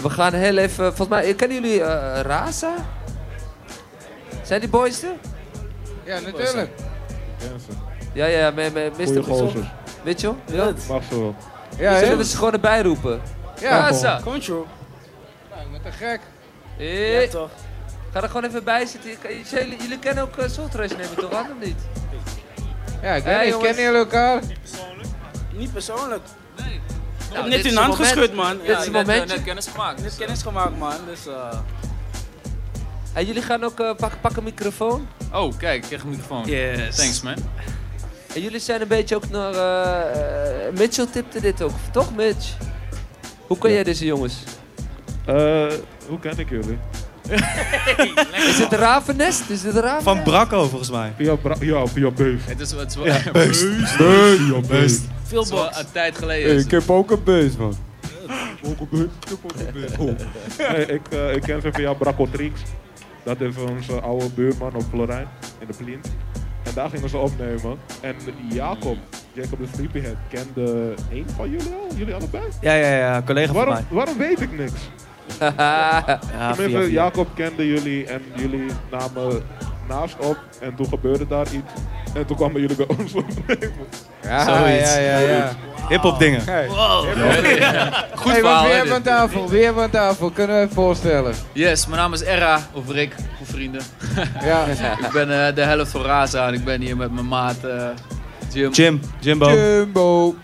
En we gaan heel even... Volgens mij, kennen jullie eh Raza? Zijn die boys er? Ja, natuurlijk. Ja, ja, met, met Mr. Goeie je wel? Ja. Mag zo wel. Ja, Zullen we ze gewoon erbij roepen? Ja, Raza! Control. Nou, ik ben te gek. Hey. Ja, toch? Ga er gewoon even bij zitten. Ik- Jullie, jullie kennen ook uh, Soul Trash toch aan of niet? Ja, ik niet, jongens. kennen jullie elkaar? Niet persoonlijk. Nee. Ik heb net in hand geschud, man. Dit is een net, kennis gemaakt. Net kennis gemaakt, man. Dus, eh En jullie gaan ook uh, pak, pak een microfoon. Oh, kijk, ik krijg een microfoon. Yes. Thanks, man. En jullie zijn een beetje ook naar... eh, eh, Mitchell tipte dit ook, toch Mitch? Hoe ken Ja. jij deze jongens? Eh, hoe ken ik jullie? Is het Ravennest? Is het Raven? Van Bracco volgens mij. Via, Bra ja, via Beef. Het is, het is wel, Ja. Via Beef. Veel box. een tijd geleden. is het. heb ook een beest, man. Ook een. Ik heb ook een Beef. Oh. Nee, ik, eh, ik ken ze via Bracco Trix. Dat is onze oude buurman op Florijn, in de Plint. En daar gingen ze opnemen. En Jacob, Jacob de Sleepyhead, kende één van jullie al? Jullie allebei? Ja, ja, ja, collega van Waarom, mij. waarom weet ik niks? Ja, Tenminste, via, via. Jacob kende jullie en jullie namen naast op en toen gebeurde daar iets. En toen kwamen jullie bij ons. Ja, Zoiets. ja, ja, ja. Hip-hop dingen. Hey. Goed Hey, verhaal, wat wie hè, hebben we aan tafel? Wie hebben we aan tafel? Kunnen we even voorstellen? Yes, mijn naam is Erra, of Rick, voor vrienden. Ja. ik ben eh, de helft van Raza en ik ben hier met mijn maat eh, Jim. Jim, Jimbo. Jumbo.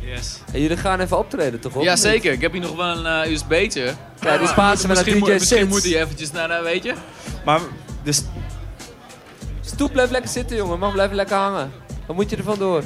Yes. En jullie gaan even optreden toch? of Ja, zeker. Ik heb hier nog wel een eh, USB'tje. Ja, die we naar misschien, DJ moet, misschien moet hij eventjes naar, weet je? Maar, dus, Stoep blijft lekker zitten jongen, mag blijven lekker hangen. Dan moet je er vandoor.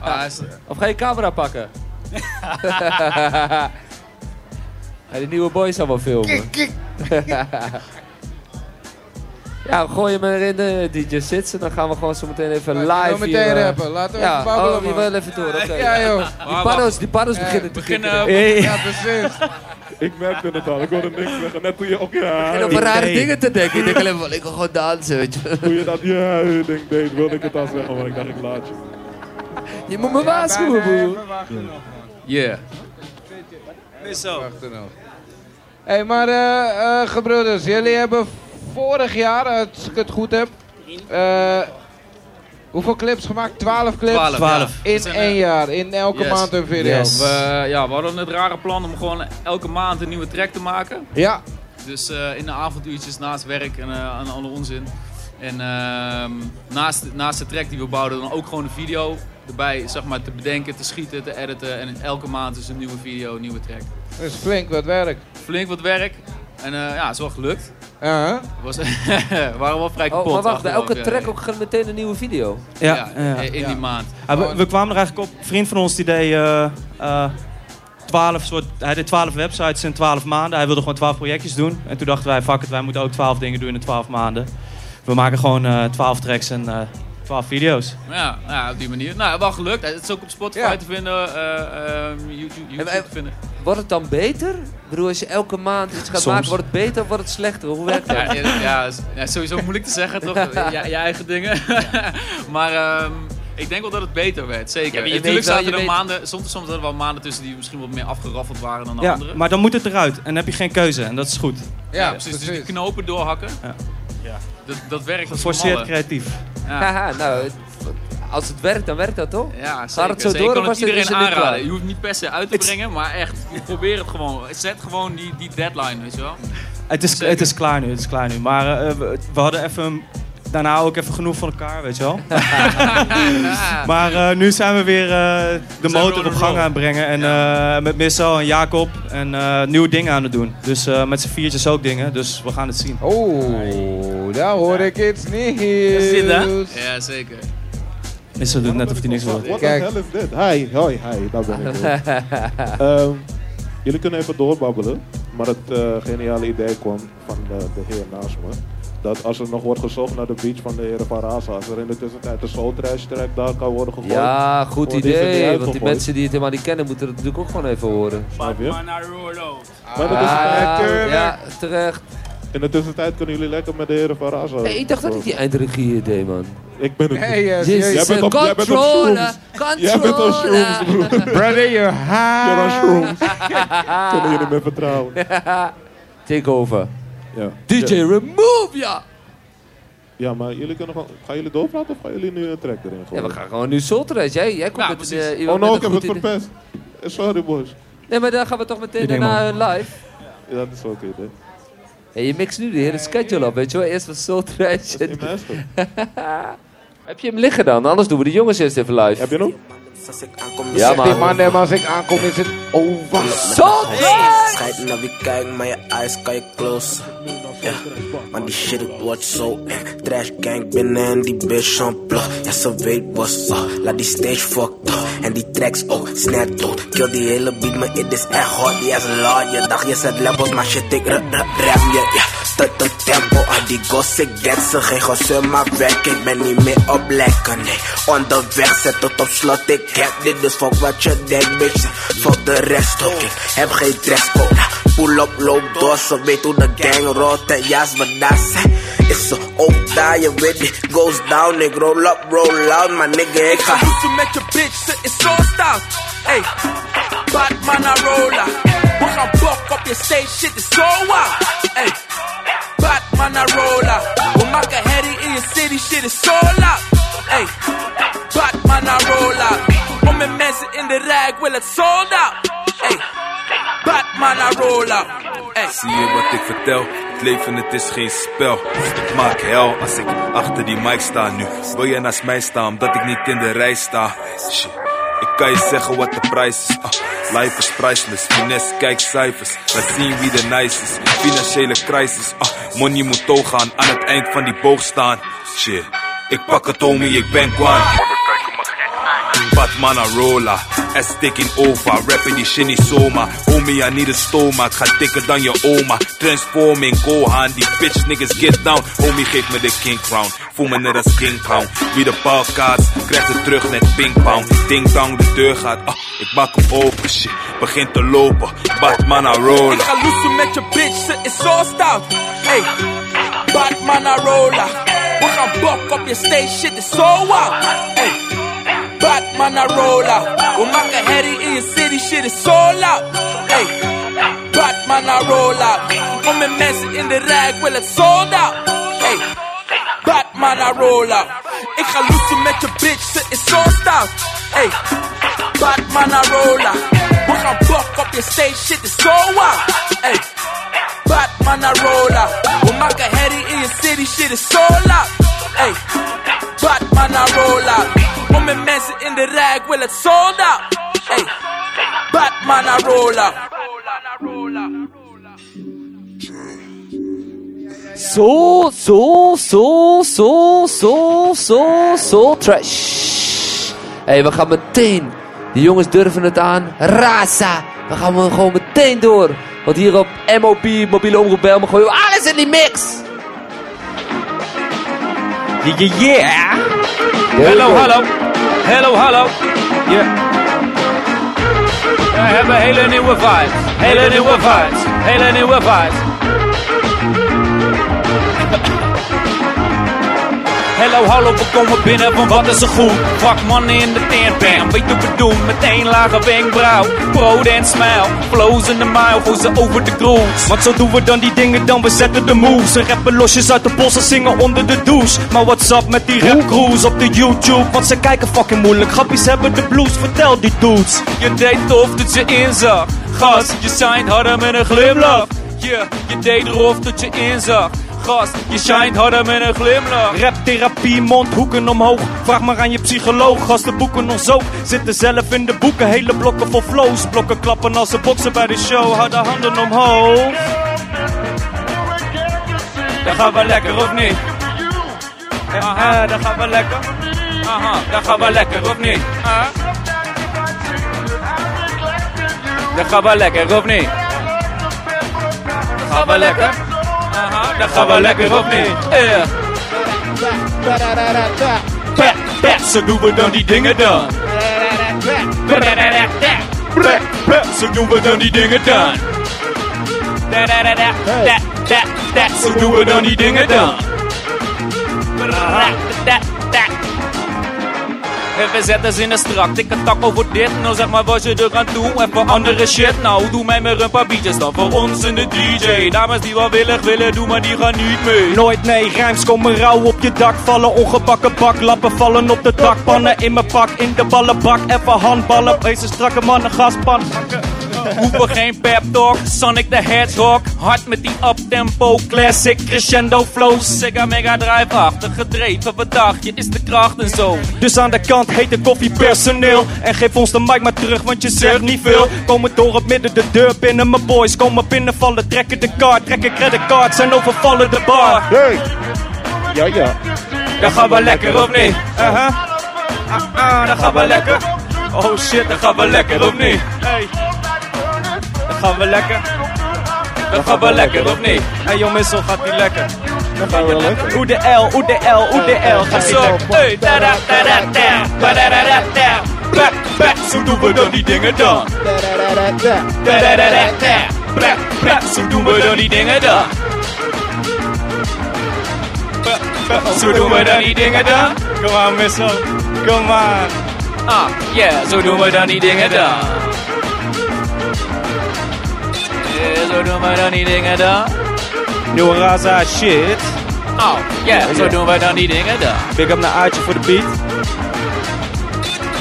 Ah, is- Of ga je camera pakken? ja, die nieuwe boys zal wel filmen. ja, gooi hem erin de DJ Sits en dan gaan we gewoon zo meteen even Laten we live meteen hier... eh, rappen. Laten we ja, even babbelen, oh, je man. wil even door, oké. Ja, joh. Die paddo's, die paddo's Ja, beginnen te beginnen- hey. Ja, precies. Ik merkte het al, ik wilde niks zeggen. Net toen je ook ja, En over rare Nee. dingen te denken. Ik denk alleen van, ik wil gewoon dansen, weet je. toen je dat ja ding deed, wilde ik het al zeggen, maar ik dacht ik laat je. Je moet me waarschuwen, broer. We wachten nog, man. Is zo. Wachten nog. Hé, hey, maar eh eh, gebroeders, jullie hebben vorig jaar, als ik het goed heb, eh, hoeveel clips gemaakt? 12 clips? 12. Twaalf. ja. In zijn, eh, één jaar, in elke Yes. maand een video. Yes. We, ja, we hadden het rare plan om gewoon elke maand een nieuwe track te maken. Ja, Dus eh, in de avonduurtjes naast werk en, eh, en alle onzin. En ehm, naast, naast de track die we bouwden, dan ook gewoon een video erbij zeg maar, te bedenken, te schieten, te editen. En elke maand is een nieuwe video, een nieuwe track. dat is flink wat werk. Flink wat werk. En eh, ja, het is wel gelukt. Ja, hè? Was, we waren wel vrij kapot. Oh, maar wacht, elke ja. track ook meteen een nieuwe video. Ja, Ja, ja. in Ja. die maand. Ah, we, we kwamen er eigenlijk op. Een vriend van ons die deed eh, eh, 12 soort, hij deed 12 websites in 12 maanden. Hij wilde gewoon 12 projectjes doen. En toen dachten wij, fuck it, wij moeten ook 12 dingen doen in 12 maanden. We maken gewoon eh 12 tracks en eh 12 video's. Ja, ja, op die manier. Nou, wel gelukt. Het is ook op Spotify Ja. te vinden, eh, eh, YouTube, YouTube En- en- te vinden. Wordt het dan beter? Ik bedoel, als je elke maand iets gaat Soms. maken, wordt het beter of wordt het slechter? Hoe werkt dat? Ja, ja, sowieso moeilijk te zeggen, toch? Ja, je eigen dingen. maar ehm, ik denk wel dat het beter werd, zeker. Ja, Natuurlijk zaten je er weet- maanden, soms, soms zaten er wel maanden tussen die misschien wat meer afgeraffeld waren dan de Ja, andere. maar dan moet het eruit. En dan heb je geen keuze. En dat is goed. Ja, precies. Dus die knopen doorhakken, Ja. Dat, dat werkt als Geforceerd creatief. Ja. Haha, nou, als het werkt, dan werkt dat toch? Ja, zeker. het zo zeker. door Ik kan het was dit- is iedereen het aanraden. Je hoeft niet per se uit te brengen, maar echt, probeer het gewoon. Zet gewoon die, die deadline, weet je wel. Het is, Zeker. het is klaar nu, het is klaar nu. Maar eh, we, we hadden even, daarna ook even genoeg van elkaar, weet je wel. Maar eh, nu zijn we weer eh, de motor op gang aan het brengen. En eh, met Missel en Jacob en eh, nieuwe dingen aan het doen. Dus eh, met z'n viertjes ook dingen. Dus we gaan het zien. Oh, daar hoor ik iets nieuws. zit dat? Ja, zeker. Missel doet net of hij niks hoort. Wat de Kijk. hell is dit? Hi, hoi, hi, daar ben ik. Ehm, jullie kunnen even doorbabbelen, maar het eh, geniale idee kwam van de, de heer naast me. Dat als er nog wordt gezocht naar de beach van de heren van Raza, als er in de tussentijd een soul trash track daar kan worden gegooid. Ja, goed die idee. Want die mensen die het helemaal niet kennen, moeten het natuurlijk ook gewoon even horen. Snap je? Maar dat is- Ah, ja, terecht. In de tussentijd kunnen jullie lekker met de heren van. Hey, ik dacht dat ik die eindregie deed, man. Ik ben het Hey, uh, Yes. Jij bent op- jij bent op controller, shrooms. Jij bent op shrooms, broer. Brother, you're high. You're on shrooms. Kunnen jullie me vertrouwen? Take over. Ja. DJ Ja. Remove, ja! Ja, maar jullie kunnen gewoon... Gaan jullie doorpraten of gaan jullie nu een track erin Ja, gooien? we gaan gewoon nu Solterreis. Jij, jij komt Ja, met precies. eh, Oh no, ik heb het verpest. Eh, Sorry boys. Nee, maar dan gaan we toch meteen daarna eh, live. Ja, dat is ook het, hè. Hey, je mixt nu de hele schedule op, weet je wel. Eerst niet mijn schuld. Heb je hem liggen dan? Anders doen we de jongens eerst even live. Heb je nog? Als ik aankom, Ja, Die man. man, hem, als ik aankom, is het over. Solterij! Schijt naar wie kijkt, maar je eyes kan je close. Ja, maar die shit, het wordt zo eng. Trash gang binnen en die bitch on plug. Ja, ze weet what's up. Laat die stage fucked up. En die tracks ook, snap dood. Kill die hele beat, maar it is echt hot. Die is laat. Je dacht je zet levels, maar shit, ik ra- ra- ram je. Ja, tot een tempo. Al die gossip get ze geen gezeur, maar werk. Ik ben niet meer op lekker, nee. Onderweg, zet het op slot. Ik heb dit, dus fuck wat je denkt, bitch. Fuck de rest ook. Ik heb geen dresscode. Pull up, loop door, ze weet hoe de gang rolt. En ja, we daar zijn. Is ze ook daar, je weet die goes down. Ik roll up, roll out, maar nigga, ik ga. Loesen met je bitch, ze is zo stout. Ey, Batman a roller. We gaan bok op je stage, shit is zo wild. Ey, Batman a roller. We maken herrie in je city, shit is zo loud. Ey, Batman a roller. Om met mensen in de rij, ik wil het sold out. Batman a roller. Zie je wat ik vertel? Het leven, het is geen spel. Ik maak hel als ik achter die mic sta nu. Wil jij naast mij staan, omdat ik niet in de rij sta? Shit. Ik kan je zeggen wat de prijs is. Ah, life is priceless. Finesse, kijk cijfers. Laat zien wie de nice is. Financiële crisis. Ah, money moet toegaan. Aan het eind van die boog staan. Shit. Ik pak het, homie, ik ben kwam. Batman a roller, S taking over, rapping die shit niet zomaar. Homie, I need a stoma, het gaat dikker dan je oma. Transforming, Gohan, die bitch niggas get down. Homie, geef me de king crown, voel me net als King Kong. Wie de bal kaats, krijgt het terug net pingpong. Ding dong, de deur gaat, ah, ik bak hem open, shit. Begint te lopen, Batman a Ik roller. ga loesen met je bitch, ze is zo stout. Ey, Batman a roller. We gaan bok op je stage, shit is zo wild. Ey, Batman a roller. We maken herrie in je city, shit is zo loud. Ey, Batman a roller. Kom met mensen in de rij, ik wil het sold out. Ey, Batman a roller. Ik ga loesen met je bitch, ze is zo stout. Ey, Batman a roller. We gaan bok op je stage, shit is zo wild. Ey, Batman a roller. We maken herrie in je city, shit is zo loud. Ey, Batman a roller. Kom met mensen in de rij, ik wil het sold out. Ey, Batman a roller. Zo, zo, zo, zo, zo, zo, zo trash. Hé, hey, we gaan meteen. Die jongens durven het aan. Raza. We gaan gewoon meteen door. Want hier op MOP, mobiele omroep Belmen, gooien we alles in die mix. Yeah, yeah, yeah. Hallo, hallo. Hallo, hallo. Ja. We hebben hele nieuwe vibes. Hele nieuwe vibes. Hele nieuwe vibes. Hallo, hallo, we komen binnen, van wat is er goed? Vakmannen in de tent, bam, weet wat we doen? Meteen lage wenkbrauw, brood en smile. Flows in de mile, voor ze over de grooves. Want zo doen we dan die dingen, dan we zetten de moves. Ze rappen losjes uit de bos en zingen onder de douche. Maar what's up met die rap crews op de YouTube? Want ze kijken fucking moeilijk, grappies hebben de blues. Vertel die dudes. Je deed tof dat je inzag. Gast, je shine harder met een glimlach. Yeah, je deed erof dat je inzag. Je shine harder met een glimlach. Rap, therapie, mondhoeken omhoog. Vraag maar aan je psycholoog. Als de boeken nog zo zitten zelf in de boeken. Hele blokken vol flows. Blokken klappen als ze boksen bij de show. Hou de handen omhoog. Dan gaan we lekker of niet? Aha, dan gaan we lekker. Aha, dan gaan we lekker of niet? Aha. Dan gaan we lekker of niet? Gaan we lekker. Dan gaan we lekker. Pep, pep, zo we dan die dingen dan. We dan die dingen dat, dat, zo doen we dan die dingen dan. En we zetten ze in een strak, dikke tak over dit. Nou zeg maar wat je er aan doen, even andere shit. Nou, doe mij maar een paar beatjes dan voor ons in de DJ. Dames die wel willig willen doen, maar die gaan niet mee. Nooit nee, rijms komen rauw op je dak vallen. Ongebakken baklappen vallen op de dakpannen. In mijn pak, in de ballenbak, even handballen. Deze strakke mannen, gaspan. Hoeven geen pep talk, Sonic the Hedgehog. Hard met die uptempo, classic crescendo flows. Sega Mega Drive achter, gedreven, wat dacht je, is de kracht en zo. Dus aan de kant heet de koffiepersoneel. En geef ons de mic maar terug, want je zegt niet veel. Komen door het midden de deur binnen, mijn boys komen binnenvallen. Trekken de kaart, trekken creditcards en overvallen de bar. Hey! Ja, ja. Dan gaan we lekker of niet? Uh-huh. Ah, ah, dan gaan we lekker. Oh shit, dan gaan we lekker of niet? Hey. Gaan we lekker. Dan gaan we lekker of niet? Hey, jong Missel, gaat die lekker. Dan gaan we lekker. Hoe de L, hoe de L, hoe de L. Gaat Zo, lekker. da da da da da, da da da da. Back, back, zo doen we dan die dingen dan. Da da da da da, back, back, zo doen we dan die dingen dan. Zo doen we dan die dingen dan. Kom aan, Missel. Kom aan. Ah, yeah, zo doen we dan die dingen dan. Zo doen we dan die dingen dan. Nieuwe Raza shit. Oh, yeah, zo doen we dan die dingen dan. Big up naar Aartje voor de beat.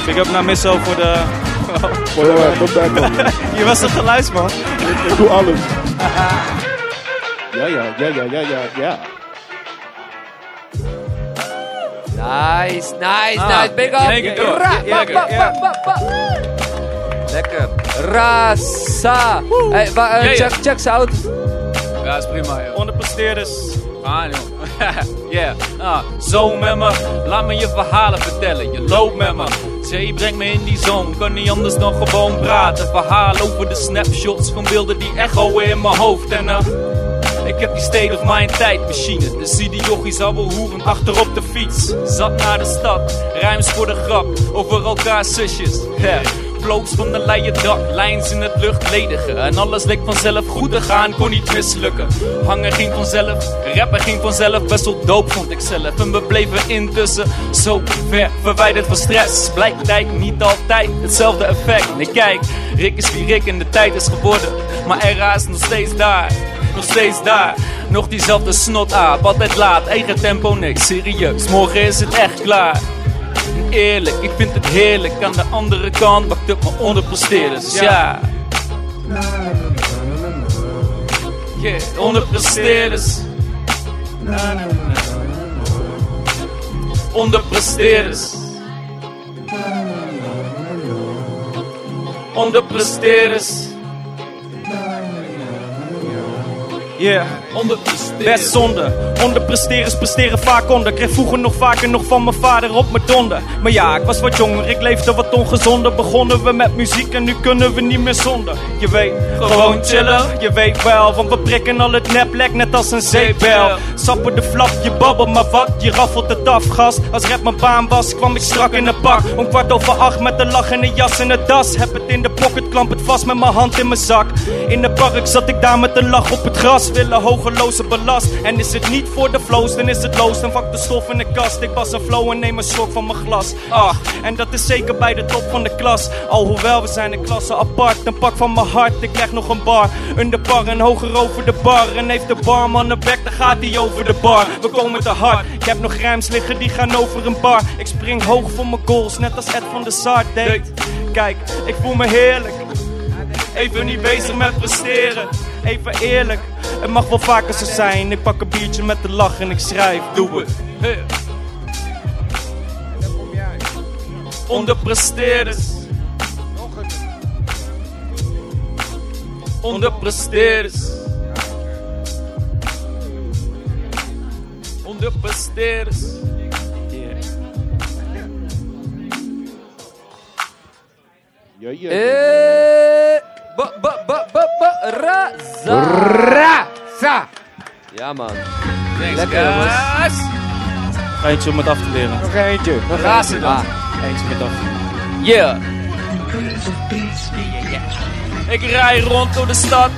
Big up naar Missel voor de... Voor de. Je was een geluidsman. Ik ik doe alles. Ja, ja, ja, ja, ja, ja, ja. Nice, nice, Ah, nice. Big up. Lekker. Rasa. Hey, wa- eh, check, check sound. Ja, is prima, joh. Onderpresteerders. Ah, joh. yeah. Ah, zo met me. Laat me je verhalen vertellen. Je loopt met me. Zee brengt me in die zone. Kan niet anders dan gewoon praten. Verhalen over de snapshots van beelden die echoen in mijn hoofd. En eh, ik heb die state of mind tijdmachine. Dus zie die jochies hoerend achter op de fiets. Zat naar de stad. Rijms voor de grap. Over elkaar zusjes. Yeah. Flows van de leien dak, lijns in het lucht ledigen. En alles leek vanzelf goed te gaan, kon niet mislukken. Hangen ging vanzelf, rappen ging vanzelf, best wel doop vond ik zelf. En we bleven intussen zo ver verwijderd van stress. Blijkt tijd niet altijd hetzelfde effect. Nee kijk, Rick is wie Rick en de tijd is geworden. Maar RA is nog steeds daar, nog steeds daar. Nog diezelfde snotaap, altijd laat, eigen tempo, nee serieus. Morgen is het echt klaar. En eerlijk, ik vind het heerlijk. Aan de andere kant bakt het me onderpresteerders. Ja. Yeah, onderpresteerders. Onderpresteerders. Onderpresteerders. Yeah. Best zonde. Onderpresteerders presteren vaak onder. Kreeg vroeger nog vaker nog van mijn vader op mijn donder. Maar ja, ik was wat jonger, ik leefde wat ongezonder. Begonnen we met muziek en nu kunnen we niet meer zonder. Je weet, gewoon chillen. Je weet wel, want we prikken al het neplek net als een zeepbel. Sappen de flap, je babbelt maar wat, je raffelt het af, gast. Als rap mijn baan was, kwam ik strak in de pak. Om kwart over acht met de lach en de jas en de das. Heb het in de pocket, klamp het vast met mijn hand in mijn zak. In de park zat ik daar met een lach op het gras. Willen En is het niet voor de flows, dan is het loos. Dan vak de stof in de kast. Ik was een flow en neem een slok van mijn glas. Ach, en dat is zeker bij de top van de klas. Alhoewel we zijn de klassen apart. Een pak van mijn hart, ik leg nog een bar. Under bar en hoger over de bar. En heeft de barman een bek, dan gaat hij over de bar. We komen te hard. Ik heb nog rijms liggen die gaan over een bar. Ik spring hoog voor mijn goals, net als Ed van de Sar deed. Kijk, ik voel me heerlijk. Even niet bezig met presteren. Even eerlijk, het mag wel vaker zo zijn. Ik pak een biertje met de lach en ik schrijf. Doe het. Onderpresteerders. Onderpresteerders. Onderpresteerders. Yeah. Ja, Ja, man. Thanks, Lekker, guys. Eentje om het af te leren. Nog eentje. Nog dan. Ah, Eentje met af. Yeah. Ik rij rond door de stad.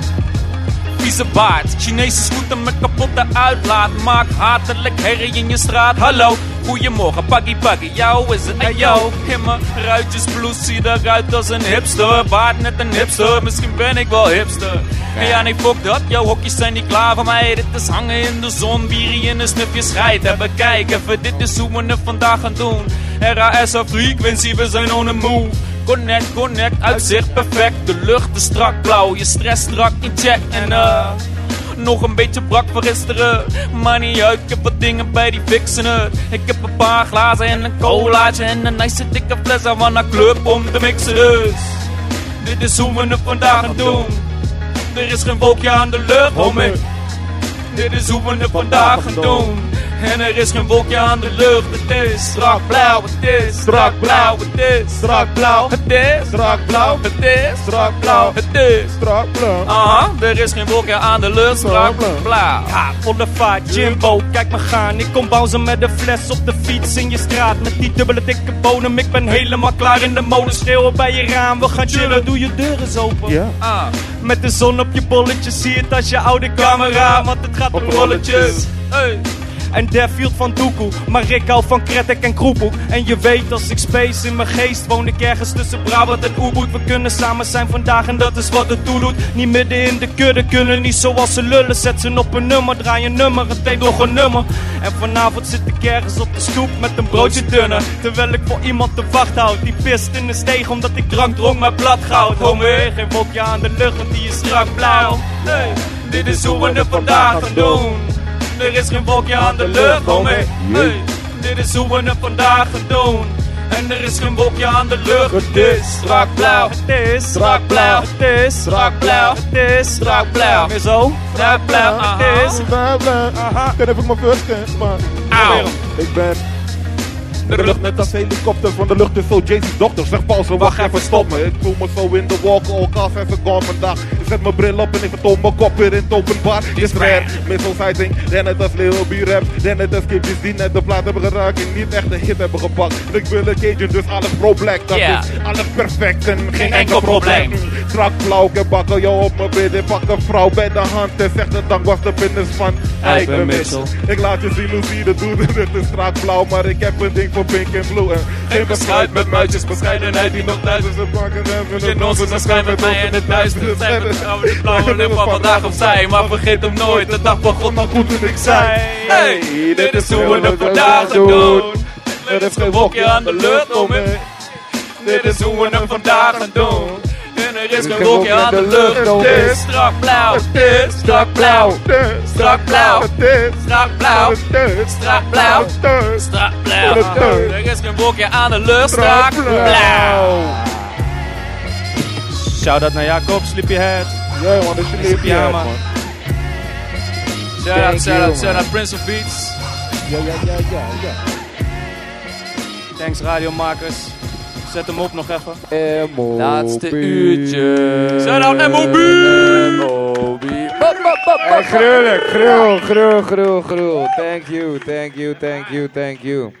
vieze baard. Chinese scooter met kapotte uitlaat. Maak hatelijk herrie in je straat. Hallo, goedemorgen, paggy paggy. Jou is het, hey yo. In mijn ruitjes blouse zie eruit als een hipster. Baard net een hipster, misschien ben ik wel hipster. Ja, nee, fuck dat, jouw hokjes zijn niet klaar voor mij. Dit is hangen in de zon, bier in een snufje schijt. Hebben kijk even, dit is hoe we het vandaag gaan doen. RAS of frequency, we zijn on the move. Connect, connect, uitzicht perfect. De lucht is strak blauw, je stress strak in check. En eh, nog een beetje brak voor gisteren. Maar niet uit, ik heb wat dingen bij die fixen. Ik heb een paar glazen en een colaatje. En een nice dikke fles van een club om te mixen dus. Dit is hoe we het vandaag gaan doen. Er is geen wolkje aan de lucht, homie. Dit is hoe we het vandaag gaan doen. En er is geen wolkje aan de lucht. Het is strak blauw, het is strak blauw, het is strak blauw, het is strak blauw, het is strak blauw, het is Strak blauw. Aha, er is geen wolkje aan de lucht, strak blauw. Ja, volle vaart, Jimbo, kijk me gaan. Ik kom bouncen met de fles op de fiets in je straat. Met die dubbele dikke bodem, ik ben helemaal klaar in de molen. Schreeuwen bij je raam, we gaan chillen, doe je deur eens open. Ja. Ah, Met de zon op je bolletjes, zie het als je oude camera. Want het gaat om rolletjes. hey. En Defield van Doekoe, maar ik hou van Kretek en Kroepoek. En je weet als ik space in mijn geest woon ik ergens tussen Brabant en Oeboet. We kunnen samen zijn vandaag en dat is wat het toe doet. Niet midden in de kudde, kunnen niet zoals ze lullen. Zet ze op een nummer, draai een nummer, het heeft nog een nummer. En vanavond zit ik ergens op de stoep met een broodje dunner. Terwijl ik voor iemand de wacht houd, die pist in de steeg omdat ik drank dronk met blad goud. Homie, geen wolkje aan de lucht, want die is strak blauw. Hey, dit is hoe we het vandaag gaan doen. Er is geen wolkje aan de lucht, homie. Hey, dit is hoe we het vandaag gaan doen. En er is geen wolkje aan de lucht. Het is strak blauw. Het is Strak blauw. Het is Strak blauw. Het is Strak blauw. Meer zo. Strak blauw. Het is Bla, bla. Aha. Dan heb ik mijn first Auw. ik ben de lucht net als helikopter van de lucht is zo Jay's dochter. Zeg pauze, wacht even, stop me. Ik voel me zo in de walk, all cars even gone vandaag. Ik zet mijn bril op en ik vertoon mijn kop weer in het openbaar. Is rare, missile sighting, dan net als Lil B rap. Dan net als kipjes die net de plaat hebben geraakt en niet echt de hit hebben gepakt. Ik wil een Cajun, dus alles pro-black. Dat is alles perfect en geen enkel enkel probleem. Strak blauw, ik heb bakken jou op mijn bidden. Pak een vrouw bij de hand en zegt de dank was de fitness van Eikenmissel. Ik laat je zien hoe zie je dat doet. Het is strak blauw, maar ik heb een ding voor pink en blue. En Geen beschuit met muisjes, bescheidenheid die nog thuis is. ze pakken even Je nonsens en schijn met mij in het duister. Zeg het trouwen, die blauwe lip van vandaag opzij. Maar vergeet hem nooit, de dag begon nog goed toen ik zei. Hey, dit is hoe we het vandaag gaan doen. Er is geen wolkje aan de lucht, homie. Dit is hoe we het vandaag gaan doen. En er is geen wolkje aan de lucht. Het is strak blauw. Het is strak blauw. Strak blauw. Strak blauw. Strak blauw. Strak blauw. Er is geen wolkje aan de lucht. Strak blauw. Shout out naar Jacob, Sleepyhead. Ja man, dat is je Sleepy leven man. man. Shout out, shout out, shout out Prince of Beats. Ja, ja, ja, ja, ja. Thanks radiomakers. Zet hem op nog even. MOB. Laatste uurtje. Shout out MOB. MOB. Gruwelijk, gruwel, gruwel, gruwel, gruwel. Thank you, thank you, thank you, thank you.